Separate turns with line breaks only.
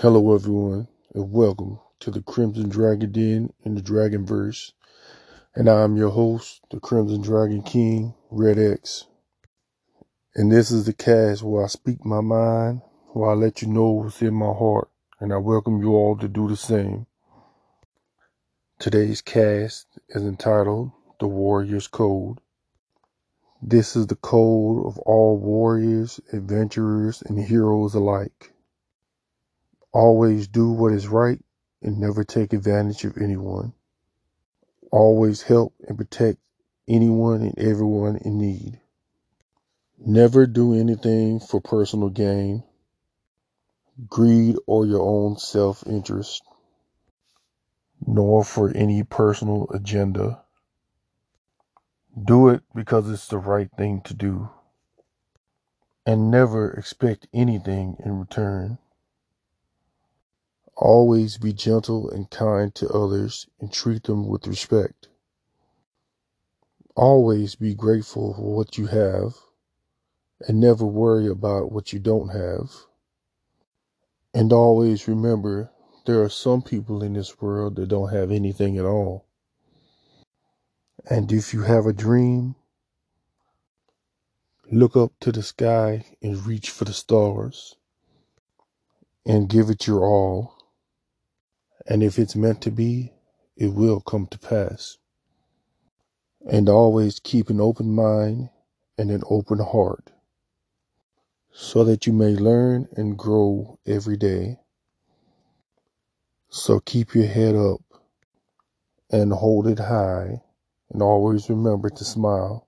Hello, everyone, and welcome to the Crimson Dragon Den in the Dragonverse. And I'm your host, the Crimson Dragon King, Red X. And this is the cast where I speak my mind, where I let you know what's in my heart, and I welcome you all to do the same. Today's cast is entitled The Warrior's Code. This is the code of all warriors, adventurers, and heroes alike. Always do what is right and never take advantage of anyone. Always help and protect anyone and everyone in need. Never do anything for personal gain, greed, or your own self interest, nor for any personal agenda. Do it because it's the right thing to do, and never expect anything in return. Always be gentle and kind to others and treat them with respect. Always be grateful for what you have and never worry about what you don't have. And always remember there are some people in this world that don't have anything at all. And if you have a dream, look up to the sky and reach for the stars and give it your all. And if it's meant to be, it will come to pass. And always keep an open mind and an open heart so that you may learn and grow every day. So keep your head up and hold it high and always remember to smile.